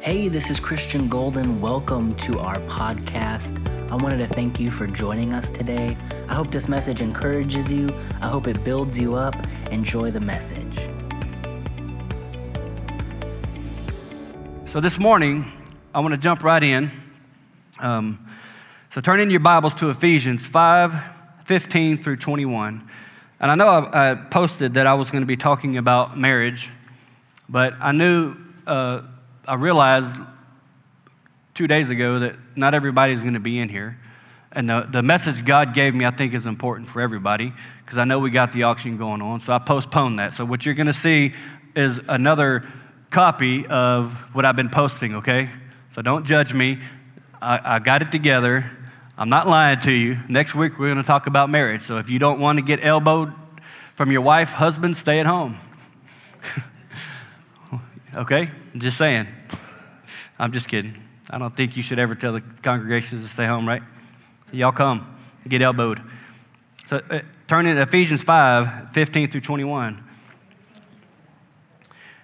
Hey, this is Christian Golden. Welcome to our podcast. I wanted to thank you for joining us today. I hope this message encourages you. I hope it builds you up. Enjoy the message. So, this morning, I want to jump right in. Um, so, turn in your Bibles to Ephesians 5 15 through 21. And I know I, I posted that I was going to be talking about marriage, but I knew. Uh, I realized two days ago that not everybody's going to be in here. And the, the message God gave me, I think, is important for everybody because I know we got the auction going on. So I postponed that. So what you're going to see is another copy of what I've been posting, okay? So don't judge me. I, I got it together. I'm not lying to you. Next week, we're going to talk about marriage. So if you don't want to get elbowed from your wife, husband, stay at home. okay? I'm just saying. I'm just kidding. I don't think you should ever tell the congregations to stay home, right? So Y'all come, get elbowed. So uh, turn to Ephesians 5 15 through 21.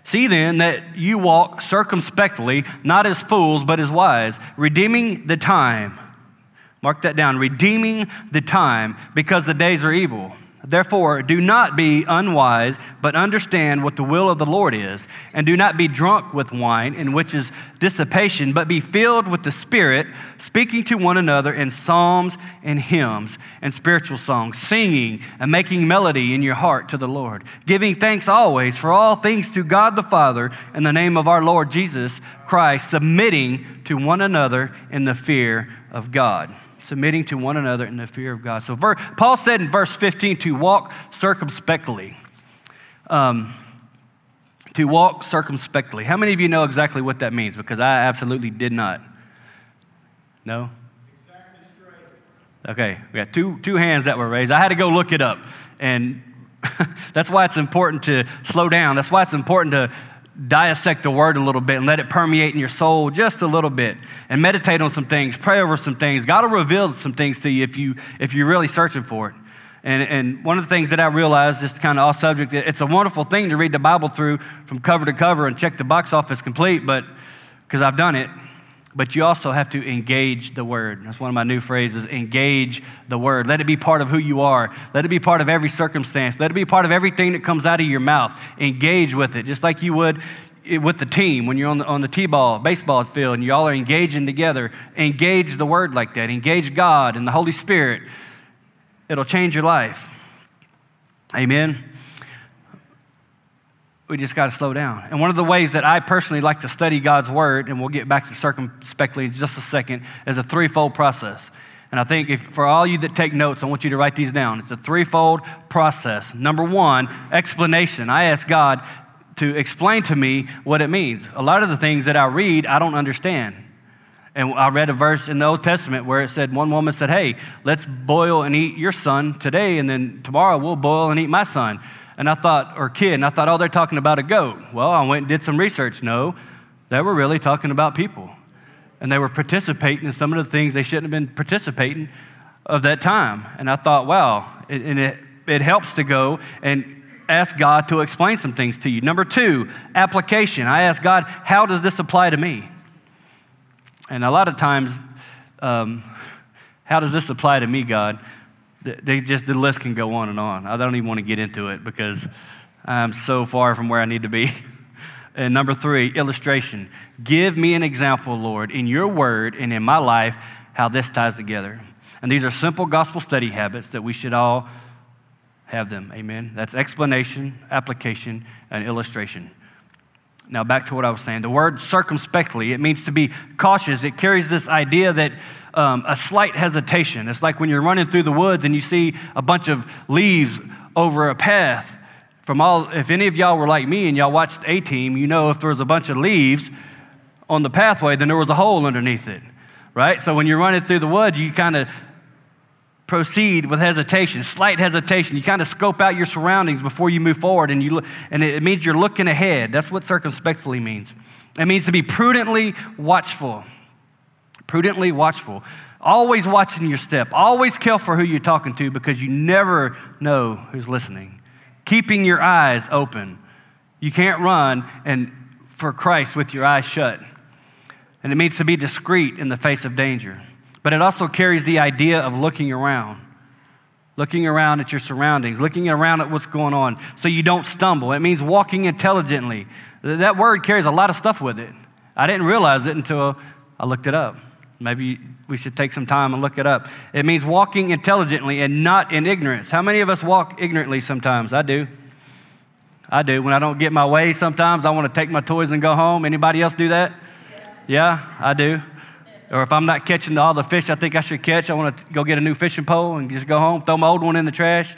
See then that you walk circumspectly, not as fools, but as wise, redeeming the time. Mark that down, redeeming the time, because the days are evil. Therefore, do not be unwise, but understand what the will of the Lord is. And do not be drunk with wine, in which is dissipation, but be filled with the Spirit, speaking to one another in psalms and hymns and spiritual songs, singing and making melody in your heart to the Lord, giving thanks always for all things to God the Father in the name of our Lord Jesus Christ, submitting to one another in the fear of God submitting to one another in the fear of God. So Paul said in verse 15 to walk circumspectly. Um, to walk circumspectly. How many of you know exactly what that means? Because I absolutely did not. No? Okay, we got two, two hands that were raised. I had to go look it up. And that's why it's important to slow down. That's why it's important to dissect the word a little bit and let it permeate in your soul just a little bit and meditate on some things pray over some things. God will reveal some things to you if, you, if you're really searching for it. And, and one of the things that i realized just kind of off subject it's a wonderful thing to read the bible through from cover to cover and check the box office complete but because i've done it but you also have to engage the word. That's one of my new phrases engage the word. Let it be part of who you are. Let it be part of every circumstance. Let it be part of everything that comes out of your mouth. Engage with it, just like you would with the team when you're on the, on the t-ball baseball field and y'all are engaging together engage the word like that engage god and the holy spirit it'll change your life amen we just got to slow down. And one of the ways that I personally like to study God's Word, and we'll get back to circumspectly in just a second, is a threefold process. And I think if, for all you that take notes, I want you to write these down. It's a threefold process. Number one, explanation. I ask God to explain to me what it means. A lot of the things that I read, I don't understand. And I read a verse in the Old Testament where it said, one woman said, Hey, let's boil and eat your son today, and then tomorrow we'll boil and eat my son. And I thought, or kid, and I thought, oh, they're talking about a goat. Well, I went and did some research. No, they were really talking about people. And they were participating in some of the things they shouldn't have been participating of that time. And I thought, wow, and it, it helps to go and ask God to explain some things to you. Number two, application. I ask God, how does this apply to me? And a lot of times, um, how does this apply to me, God? They just the list can go on and on. I don't even want to get into it because I'm so far from where I need to be. and number three, illustration. Give me an example, Lord, in your word and in my life, how this ties together. And these are simple gospel study habits that we should all have them. Amen. That's explanation, application, and illustration. Now, back to what I was saying. The word circumspectly, it means to be cautious. It carries this idea that um, a slight hesitation. It's like when you're running through the woods and you see a bunch of leaves over a path. From all, if any of y'all were like me and y'all watched A Team, you know if there was a bunch of leaves on the pathway, then there was a hole underneath it, right? So when you're running through the woods, you kind of proceed with hesitation, slight hesitation. You kind of scope out your surroundings before you move forward, and, you, look, and it means you're looking ahead. That's what circumspectly means. It means to be prudently watchful. Prudently watchful. Always watching your step. Always careful who you're talking to because you never know who's listening. Keeping your eyes open. You can't run and for Christ with your eyes shut. and it means to be discreet in the face of danger. But it also carries the idea of looking around, looking around at your surroundings, looking around at what's going on so you don't stumble. It means walking intelligently. That word carries a lot of stuff with it. I didn't realize it until I looked it up. Maybe we should take some time and look it up. It means walking intelligently and not in ignorance. How many of us walk ignorantly sometimes? I do. I do. When I don't get my way sometimes, I want to take my toys and go home. Anybody else do that? Yeah, I do. Or if I'm not catching all the fish I think I should catch, I want to go get a new fishing pole and just go home, throw my old one in the trash.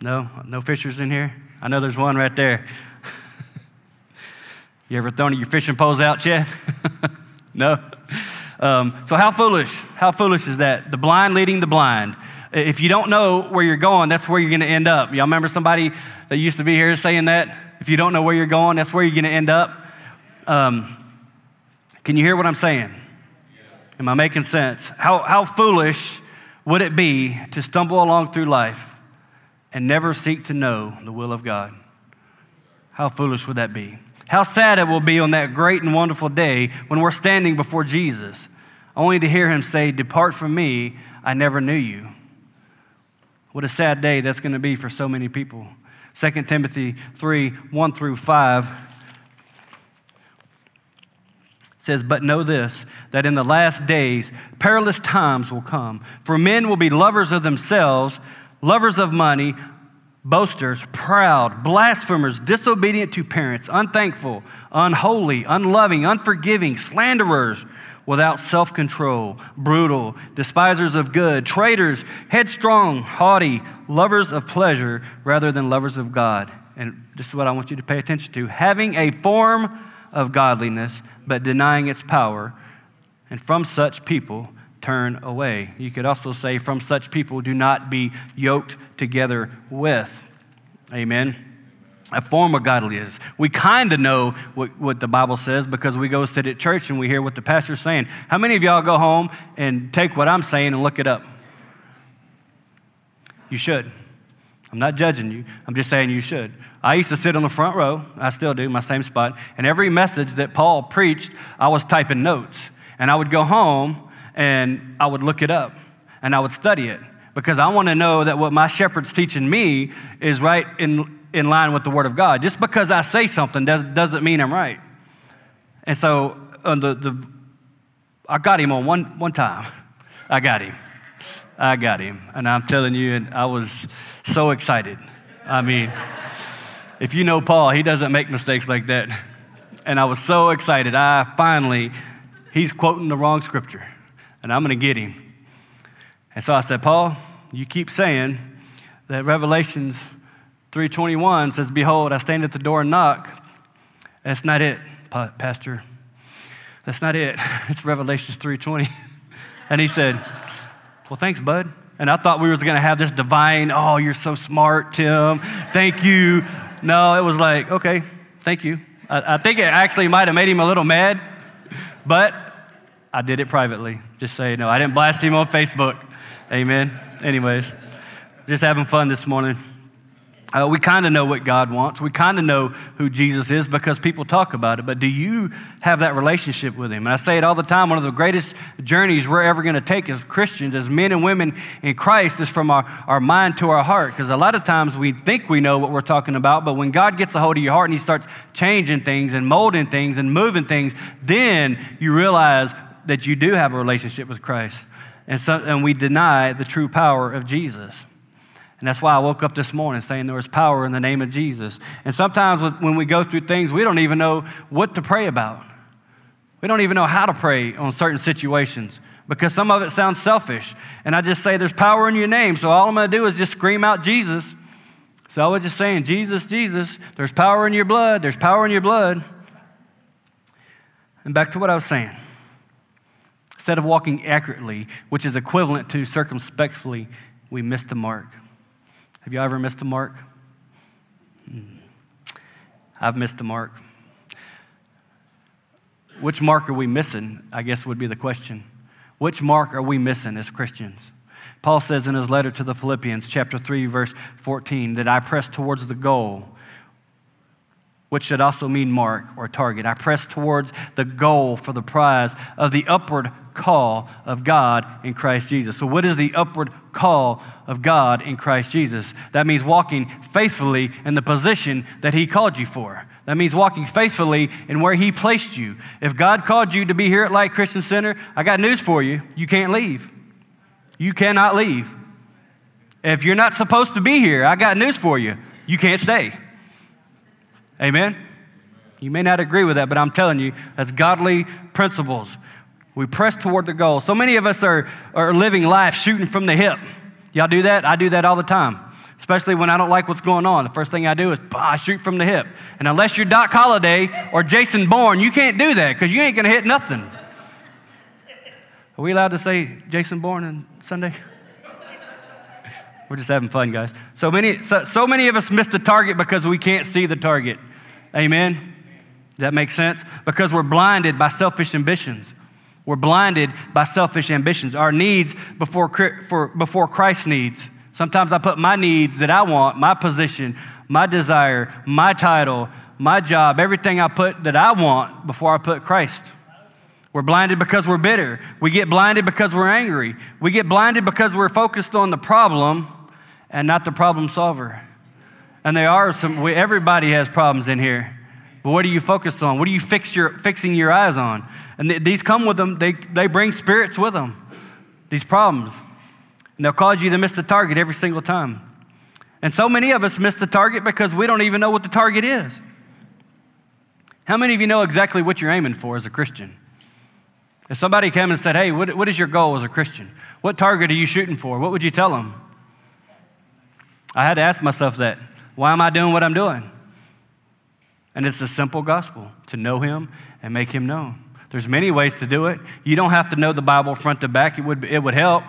No, no fishers in here. I know there's one right there. you ever thrown your fishing poles out, Chad? no. Um, so how foolish? How foolish is that? The blind leading the blind. If you don't know where you're going, that's where you're going to end up. Y'all remember somebody that used to be here saying that? If you don't know where you're going, that's where you're going to end up. Um, can you hear what I'm saying? Am I making sense? How, how foolish would it be to stumble along through life and never seek to know the will of God? How foolish would that be? How sad it will be on that great and wonderful day when we're standing before Jesus, only to hear him say, Depart from me, I never knew you. What a sad day that's going to be for so many people. 2 Timothy 3 1 through 5 says, But know this, that in the last days perilous times will come. For men will be lovers of themselves, lovers of money, boasters, proud, blasphemers, disobedient to parents, unthankful, unholy, unloving, unforgiving, slanderers, without self control, brutal, despisers of good, traitors, headstrong, haughty, lovers of pleasure rather than lovers of God. And this is what I want you to pay attention to having a form of godliness, but denying its power. And from such people, turn away. You could also say, from such people, do not be yoked together with. Amen. A form of godliness. We kind of know what, what the Bible says because we go sit at church and we hear what the pastor's saying. How many of y'all go home and take what I'm saying and look it up? You should. I'm not judging you. I'm just saying you should. I used to sit on the front row. I still do, my same spot. And every message that Paul preached, I was typing notes. And I would go home and I would look it up and I would study it because I want to know that what my shepherd's teaching me is right in, in line with the Word of God. Just because I say something does, doesn't mean I'm right. And so the, the, I got him on one, one time. I got him. I got him. And I'm telling you, and I was so excited. I mean, if you know Paul, he doesn't make mistakes like that. And I was so excited. I finally, he's quoting the wrong scripture and I'm going to get him. And so I said, Paul, you keep saying that Revelations 3:21 says, "Behold, I stand at the door and knock." That's not it, Pastor. That's not it. It's Revelations 3:20. And he said, "Well, thanks, bud." And I thought we were going to have this divine, "Oh, you're so smart, Tim. Thank you." No, it was like, "Okay, thank you." I, I think it actually might have made him a little mad, but I did it privately, just you know. I didn't blast him on Facebook. Amen. Anyways, just having fun this morning. Uh, we kind of know what God wants. We kind of know who Jesus is because people talk about it. But do you have that relationship with Him? And I say it all the time one of the greatest journeys we're ever going to take as Christians, as men and women in Christ, is from our, our mind to our heart. Because a lot of times we think we know what we're talking about, but when God gets a hold of your heart and He starts changing things and molding things and moving things, then you realize that you do have a relationship with Christ. And, so, and we deny the true power of Jesus. And that's why I woke up this morning saying there was power in the name of Jesus. And sometimes when we go through things, we don't even know what to pray about. We don't even know how to pray on certain situations because some of it sounds selfish. And I just say there's power in your name. So all I'm going to do is just scream out Jesus. So I was just saying, Jesus, Jesus, there's power in your blood. There's power in your blood. And back to what I was saying. Instead of walking accurately, which is equivalent to circumspectly, we miss the mark. Have you ever missed the mark? Hmm. I've missed the mark. Which mark are we missing? I guess would be the question. Which mark are we missing as Christians? Paul says in his letter to the Philippians, chapter 3, verse 14, that I press towards the goal which should also mean mark or target. I press towards the goal for the prize of the upward call of God in Christ Jesus. So, what is the upward call of God in Christ Jesus? That means walking faithfully in the position that He called you for. That means walking faithfully in where He placed you. If God called you to be here at Light Christian Center, I got news for you. You can't leave. You cannot leave. If you're not supposed to be here, I got news for you. You can't stay. Amen? You may not agree with that, but I'm telling you, that's godly principles. We press toward the goal. So many of us are, are living life shooting from the hip. Y'all do that? I do that all the time, especially when I don't like what's going on. The first thing I do is bah, shoot from the hip. And unless you're Doc Holliday or Jason Bourne, you can't do that because you ain't going to hit nothing. Are we allowed to say Jason Bourne on Sunday? We're just having fun, guys. So many, so, so many of us miss the target because we can't see the target. Amen? Does that make sense? Because we're blinded by selfish ambitions. We're blinded by selfish ambitions, our needs before, for, before Christ's needs. Sometimes I put my needs that I want, my position, my desire, my title, my job, everything I put that I want before I put Christ. We're blinded because we're bitter. We get blinded because we're angry. We get blinded because we're focused on the problem and not the problem solver. And there are some, everybody has problems in here. But what are you focused on? What are you fix your, fixing your eyes on? And th- these come with them, they, they bring spirits with them, these problems. And they'll cause you to miss the target every single time. And so many of us miss the target because we don't even know what the target is. How many of you know exactly what you're aiming for as a Christian? If somebody came and said, Hey, what, what is your goal as a Christian? What target are you shooting for? What would you tell them? I had to ask myself that. Why am I doing what I'm doing? And it's a simple gospel to know Him and make Him known. There's many ways to do it. You don't have to know the Bible front to back, it would, it would help.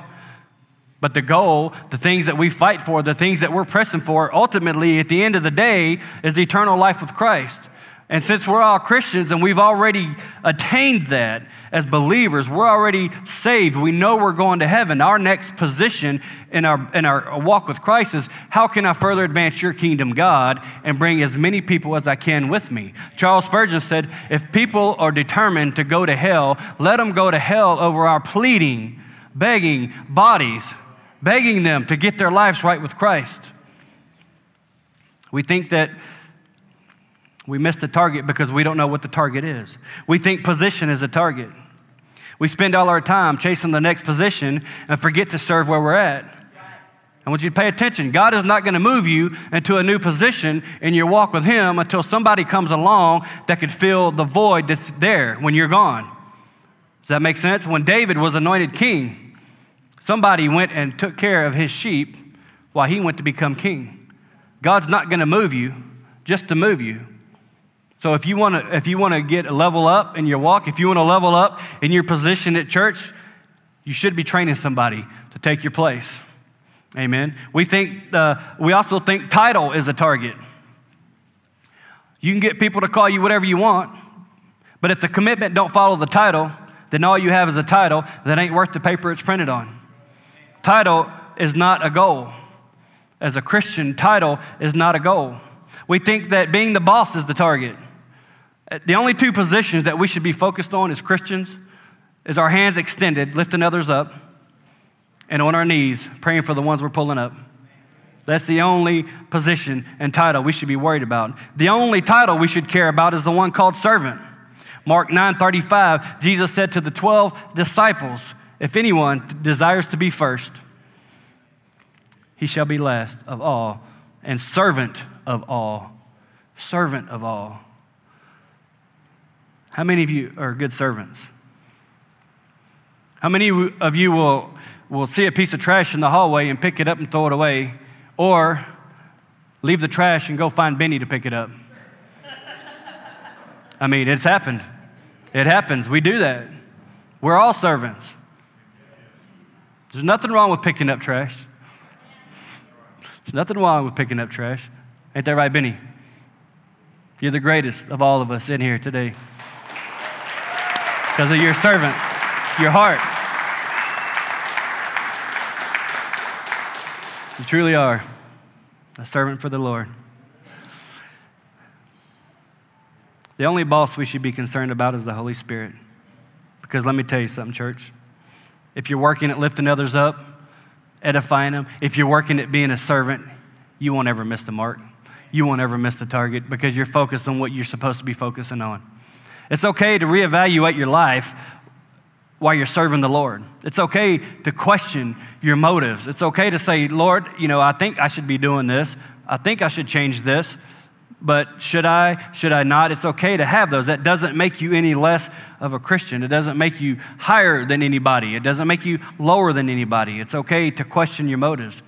But the goal, the things that we fight for, the things that we're pressing for, ultimately, at the end of the day, is the eternal life with Christ. And since we're all Christians and we've already attained that as believers, we're already saved. We know we're going to heaven. Our next position in our, in our walk with Christ is how can I further advance your kingdom, God, and bring as many people as I can with me? Charles Spurgeon said, If people are determined to go to hell, let them go to hell over our pleading, begging bodies, begging them to get their lives right with Christ. We think that we miss the target because we don't know what the target is. We think position is a target. We spend all our time chasing the next position and forget to serve where we're at. I want you to pay attention. God is not going to move you into a new position in your walk with Him until somebody comes along that could fill the void that's there when you're gone. Does that make sense? When David was anointed king, somebody went and took care of his sheep while he went to become king. God's not going to move you just to move you. So if you want to if you want to get a level up in your walk, if you want to level up in your position at church, you should be training somebody to take your place. Amen. We think uh, we also think title is a target. You can get people to call you whatever you want, but if the commitment don't follow the title, then all you have is a title that ain't worth the paper it's printed on. Title is not a goal. As a Christian, title is not a goal. We think that being the boss is the target. The only two positions that we should be focused on as Christians is our hands extended, lifting others up, and on our knees, praying for the ones we're pulling up. That's the only position and title we should be worried about. The only title we should care about is the one called servant. Mark 9:35, Jesus said to the 12 disciples, if anyone desires to be first, he shall be last of all and servant of all. Servant of all. How many of you are good servants? How many of you will, will see a piece of trash in the hallway and pick it up and throw it away, or leave the trash and go find Benny to pick it up? I mean, it's happened. It happens. We do that. We're all servants. There's nothing wrong with picking up trash. There's nothing wrong with picking up trash. Ain't that right, Benny? You're the greatest of all of us in here today because of your servant, your heart. You truly are a servant for the Lord. The only boss we should be concerned about is the Holy Spirit. Because let me tell you something, church. If you're working at lifting others up, edifying them, if you're working at being a servant, you won't ever miss the mark. You won't ever miss the target because you're focused on what you're supposed to be focusing on. It's okay to reevaluate your life while you're serving the Lord. It's okay to question your motives. It's okay to say, Lord, you know, I think I should be doing this. I think I should change this. But should I? Should I not? It's okay to have those. That doesn't make you any less of a Christian. It doesn't make you higher than anybody. It doesn't make you lower than anybody. It's okay to question your motives.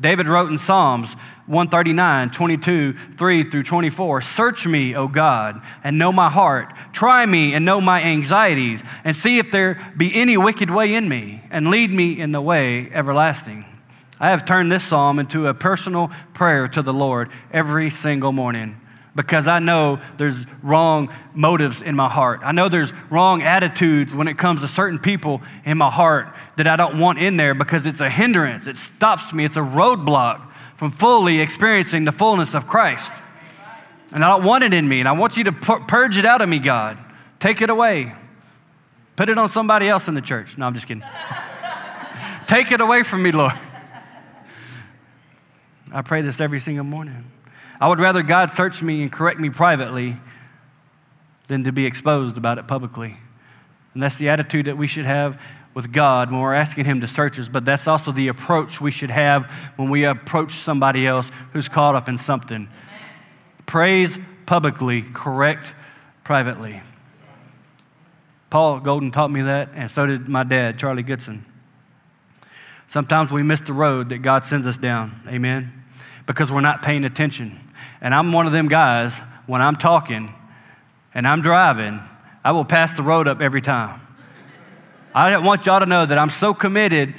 David wrote in Psalms 139, 22, 3 through 24 Search me, O God, and know my heart. Try me and know my anxieties, and see if there be any wicked way in me, and lead me in the way everlasting. I have turned this psalm into a personal prayer to the Lord every single morning because I know there's wrong motives in my heart. I know there's wrong attitudes when it comes to certain people in my heart that I don't want in there because it's a hindrance. It stops me, it's a roadblock from fully experiencing the fullness of Christ. And I don't want it in me, and I want you to purge it out of me, God. Take it away. Put it on somebody else in the church. No, I'm just kidding. Take it away from me, Lord. I pray this every single morning. I would rather God search me and correct me privately than to be exposed about it publicly. And that's the attitude that we should have with God when we're asking Him to search us, but that's also the approach we should have when we approach somebody else who's caught up in something. Praise publicly, correct privately. Paul Golden taught me that, and so did my dad, Charlie Goodson. Sometimes we miss the road that God sends us down. Amen. Because we're not paying attention. And I'm one of them guys, when I'm talking and I'm driving, I will pass the road up every time. I want y'all to know that I'm so committed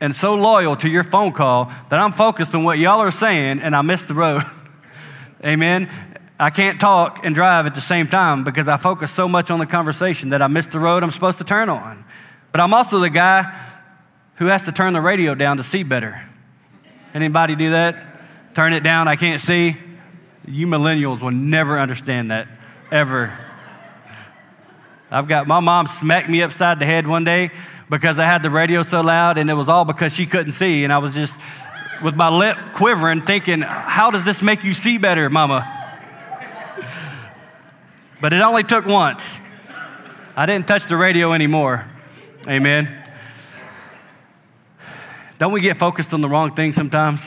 and so loyal to your phone call that I'm focused on what y'all are saying and I miss the road. Amen. I can't talk and drive at the same time because I focus so much on the conversation that I miss the road I'm supposed to turn on. But I'm also the guy who has to turn the radio down to see better. Anybody do that? Turn it down, I can't see. You millennials will never understand that, ever. I've got my mom smacked me upside the head one day because I had the radio so loud, and it was all because she couldn't see. And I was just with my lip quivering, thinking, How does this make you see better, mama? but it only took once. I didn't touch the radio anymore. Amen. Don't we get focused on the wrong thing sometimes?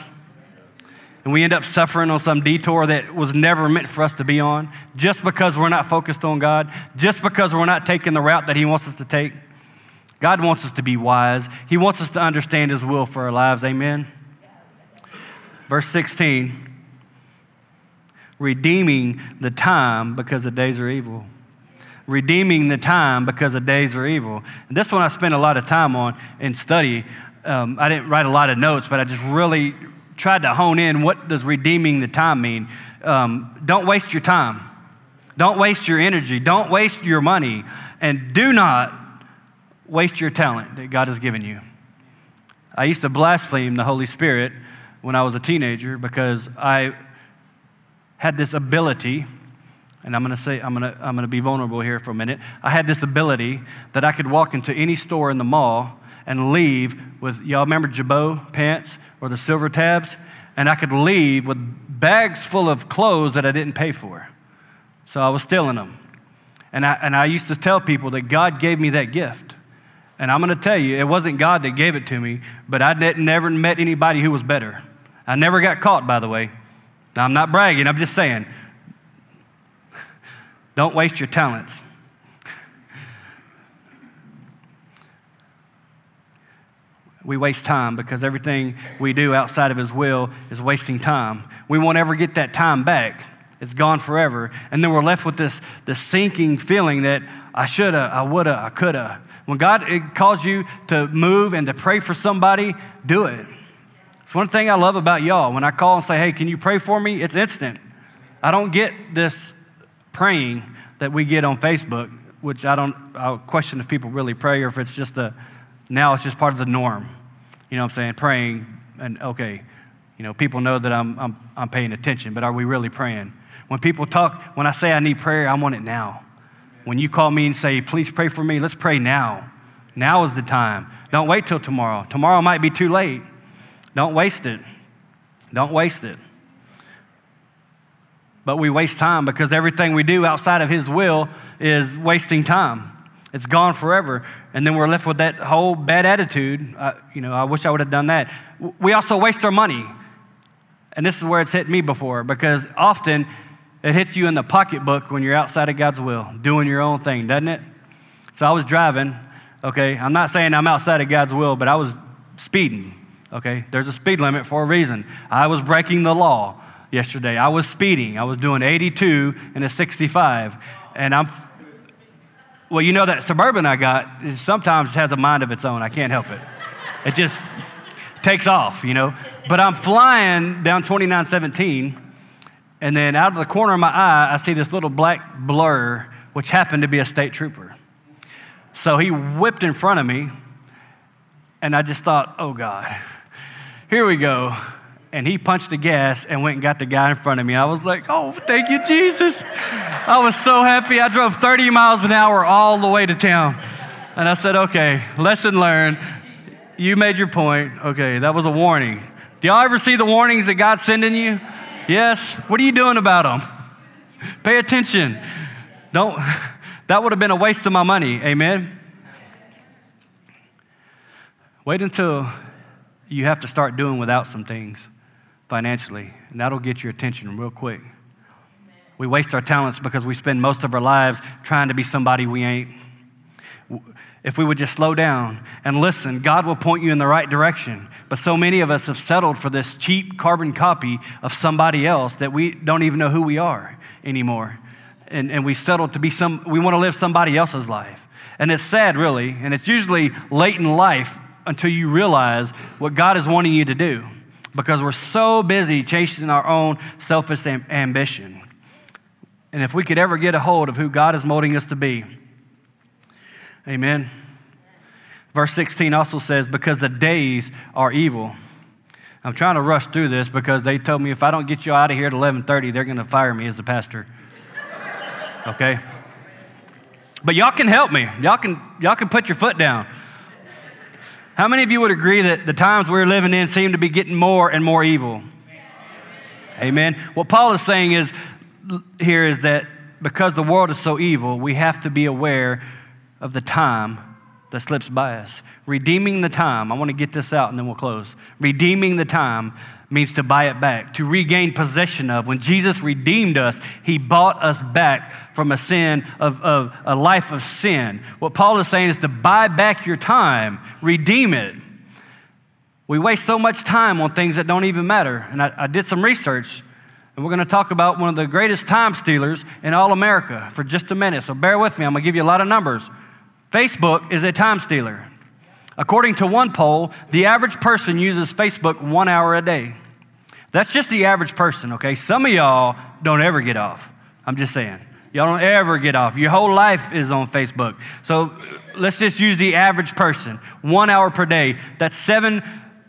And we end up suffering on some detour that was never meant for us to be on just because we're not focused on God, just because we're not taking the route that He wants us to take. God wants us to be wise, He wants us to understand His will for our lives. Amen. Verse 16 redeeming the time because the days are evil. Redeeming the time because the days are evil. And this one I spent a lot of time on in study. Um, I didn't write a lot of notes, but I just really tried to hone in what does redeeming the time mean. Um, don't waste your time. Don't waste your energy. Don't waste your money. And do not waste your talent that God has given you. I used to blaspheme the Holy Spirit when I was a teenager because I had this ability, and I'm going to say, I'm going to, I'm going to be vulnerable here for a minute. I had this ability that I could walk into any store in the mall and leave with, y'all remember Girbaud pants or the silver tabs? And I could leave with bags full of clothes that I didn't pay for. So I was stealing them. And I, and I used to tell people that God gave me that gift. And I'm going to tell you, it wasn't God that gave it to me, but I never met anybody who was better. I never got caught, by the way. Now, I'm not bragging, I'm just saying. Don't waste your talents. We waste time because everything we do outside of His will is wasting time. We won't ever get that time back. It's gone forever. And then we're left with this, this sinking feeling that I shoulda, I woulda, I coulda. When God calls you to move and to pray for somebody, do it. It's one thing I love about y'all. When I call and say, hey, can you pray for me? It's instant. I don't get this praying that we get on Facebook, which I don't, I'll question if people really pray or if it's just a, now it's just part of the norm. You know what I'm saying? Praying, and okay, you know, people know that I'm, I'm, I'm paying attention, but are we really praying? When people talk, when I say I need prayer, I want it now. When you call me and say, please pray for me, let's pray now. Now is the time. Don't wait till tomorrow. Tomorrow might be too late. Don't waste it. Don't waste it. But we waste time because everything we do outside of His will is wasting time. It's gone forever. And then we're left with that whole bad attitude. Uh, you know, I wish I would have done that. We also waste our money. And this is where it's hit me before because often it hits you in the pocketbook when you're outside of God's will, doing your own thing, doesn't it? So I was driving, okay? I'm not saying I'm outside of God's will, but I was speeding, okay? There's a speed limit for a reason. I was breaking the law yesterday. I was speeding. I was doing 82 and a 65. And I'm, well, you know that Suburban I got sometimes has a mind of its own. I can't help it. It just takes off, you know? But I'm flying down 2917 and then out of the corner of my eye, I see this little black blur, which happened to be a state trooper. So he whipped in front of me, and I just thought, oh God, here we go. And he punched the gas and went and got the guy in front of me. I was like, oh, thank you, Jesus. I was so happy. I drove 30 miles an hour all the way to town. And I said, okay, lesson learned. You made your point. Okay, that was a warning. Do y'all ever see the warnings that God's sending you? Yes? What are you doing about them? Pay attention. Don't, that would have been a waste of my money. Amen? Wait until you have to start doing without some things financially, and that'll get your attention real quick. We waste our talents because we spend most of our lives trying to be somebody we ain't. If we would just slow down and listen, God will point you in the right direction. But so many of us have settled for this cheap carbon copy of somebody else that we don't even know who we are anymore. And, and we settled to be some, we want to live somebody else's life. And it's sad, really. And it's usually late in life until you realize what God is wanting you to do because we're so busy chasing our own selfish ambition. And if we could ever get a hold of who God is molding us to be, Amen. Verse 16 also says, because the days are evil. I'm trying to rush through this because they told me if I don't get you out of here at 11:30, they're going to fire me as the pastor. Okay? But y'all can help me. Y'all can y'all can put your foot down. How many of you would agree that the times we're living in seem to be getting more and more evil? Amen. What Paul is saying is here is that because the world is so evil, we have to be aware of the time that slips by us. Redeeming the time, I want to get this out and then we'll close. Redeeming the time means to buy it back, to regain possession of. When Jesus redeemed us, he bought us back from a sin of, of a life of sin. What Paul is saying is to buy back your time, redeem it. We waste so much time on things that don't even matter. And I, I did some research, and we're going to talk about one of the greatest time stealers in all America for just a minute. So bear with me, I'm going to give you a lot of numbers. Facebook is a time stealer. According to one poll, the average person uses Facebook one hour a day. That's just the average person, okay? Some of y'all don't ever get off. I'm just saying. Y'all don't ever get off. Your whole life is on Facebook. So let's just use the average person. One hour per day. That's seven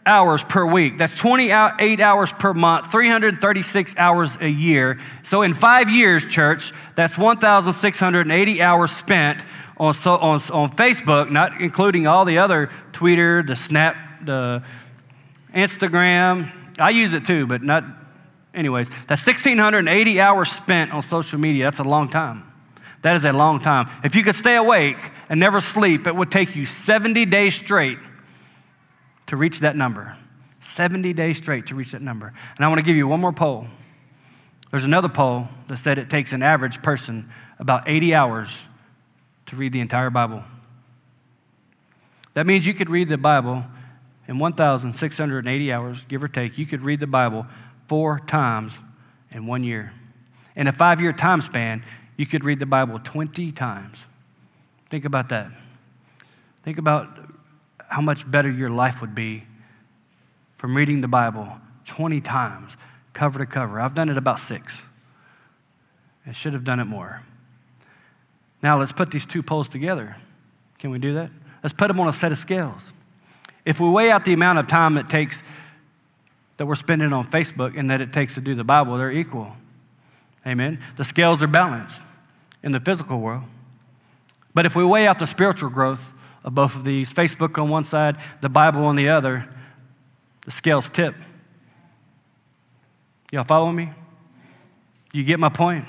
hours per week. That's 28 hours per month, 336 hours a year. So in five years, church, that's 1,680 hours spent on, so, on, on Facebook, not including all the other Twitter, the Snap, the Instagram. I use it too, but not, anyways. That's 1,680 hours spent on social media. That's a long time. That is a long time. If you could stay awake and never sleep, it would take you 70 days straight to reach that number. 70 days straight to reach that number. And I want to give you one more poll. There's another poll that said it takes an average person about 80 hours to read the entire Bible. That means you could read the Bible in 1,680 hours, give or take. You could read the Bible four times in one year. In a five year time span, you could read the Bible 20 times. Think about that. Think about how much better your life would be from reading the Bible 20 times, cover to cover. I've done it about six. I should have done it more. Now let's put these two polls together. Can we do that? Let's put them on a set of scales. If we weigh out the amount of time it takes that we're spending on Facebook and that it takes to do the Bible, they're equal. Amen. The scales are balanced in the physical world. But if we weigh out the spiritual growth of both of these, Facebook on one side, the Bible on the other, the scales tip. Y'all follow me? You get my point?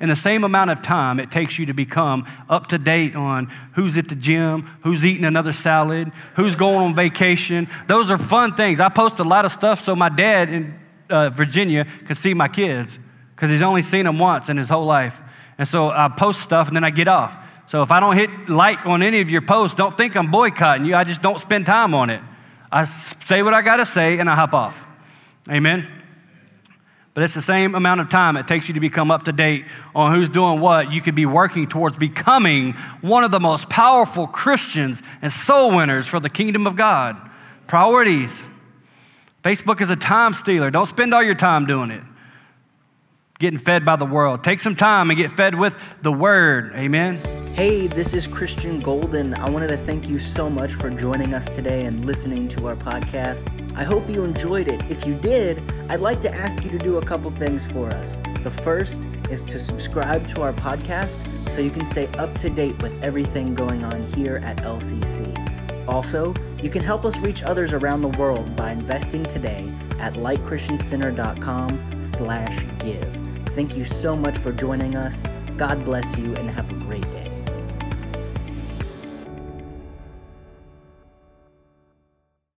In the same amount of time it takes you to become up to date on who's at the gym, who's eating another salad, who's going on vacation, those are fun things. I post a lot of stuff so my dad in uh, Virginia can see my kids because he's only seen them once in his whole life. And so I post stuff and then I get off. So if I don't hit like on any of your posts, don't think I'm boycotting you. I just don't spend time on it. I say what I got to say and I hop off. Amen. But it's the same amount of time it takes you to become up to date on who's doing what. You could be working towards becoming one of the most powerful Christians and soul winners for the kingdom of God. Priorities. Facebook is a time stealer. Don't spend all your time doing it. Getting fed by the world. Take some time and get fed with the word. Amen. Hey, this is Christian Golden. I wanted to thank you so much for joining us today and listening to our podcast. I hope you enjoyed it. If you did, I'd like to ask you to do a couple things for us. The first is to subscribe to our podcast so you can stay up to date with everything going on here at LCC. Also, you can help us reach others around the world by investing today at lightchristiancenter.com slash give. Thank you so much for joining us. God bless you and have a great day.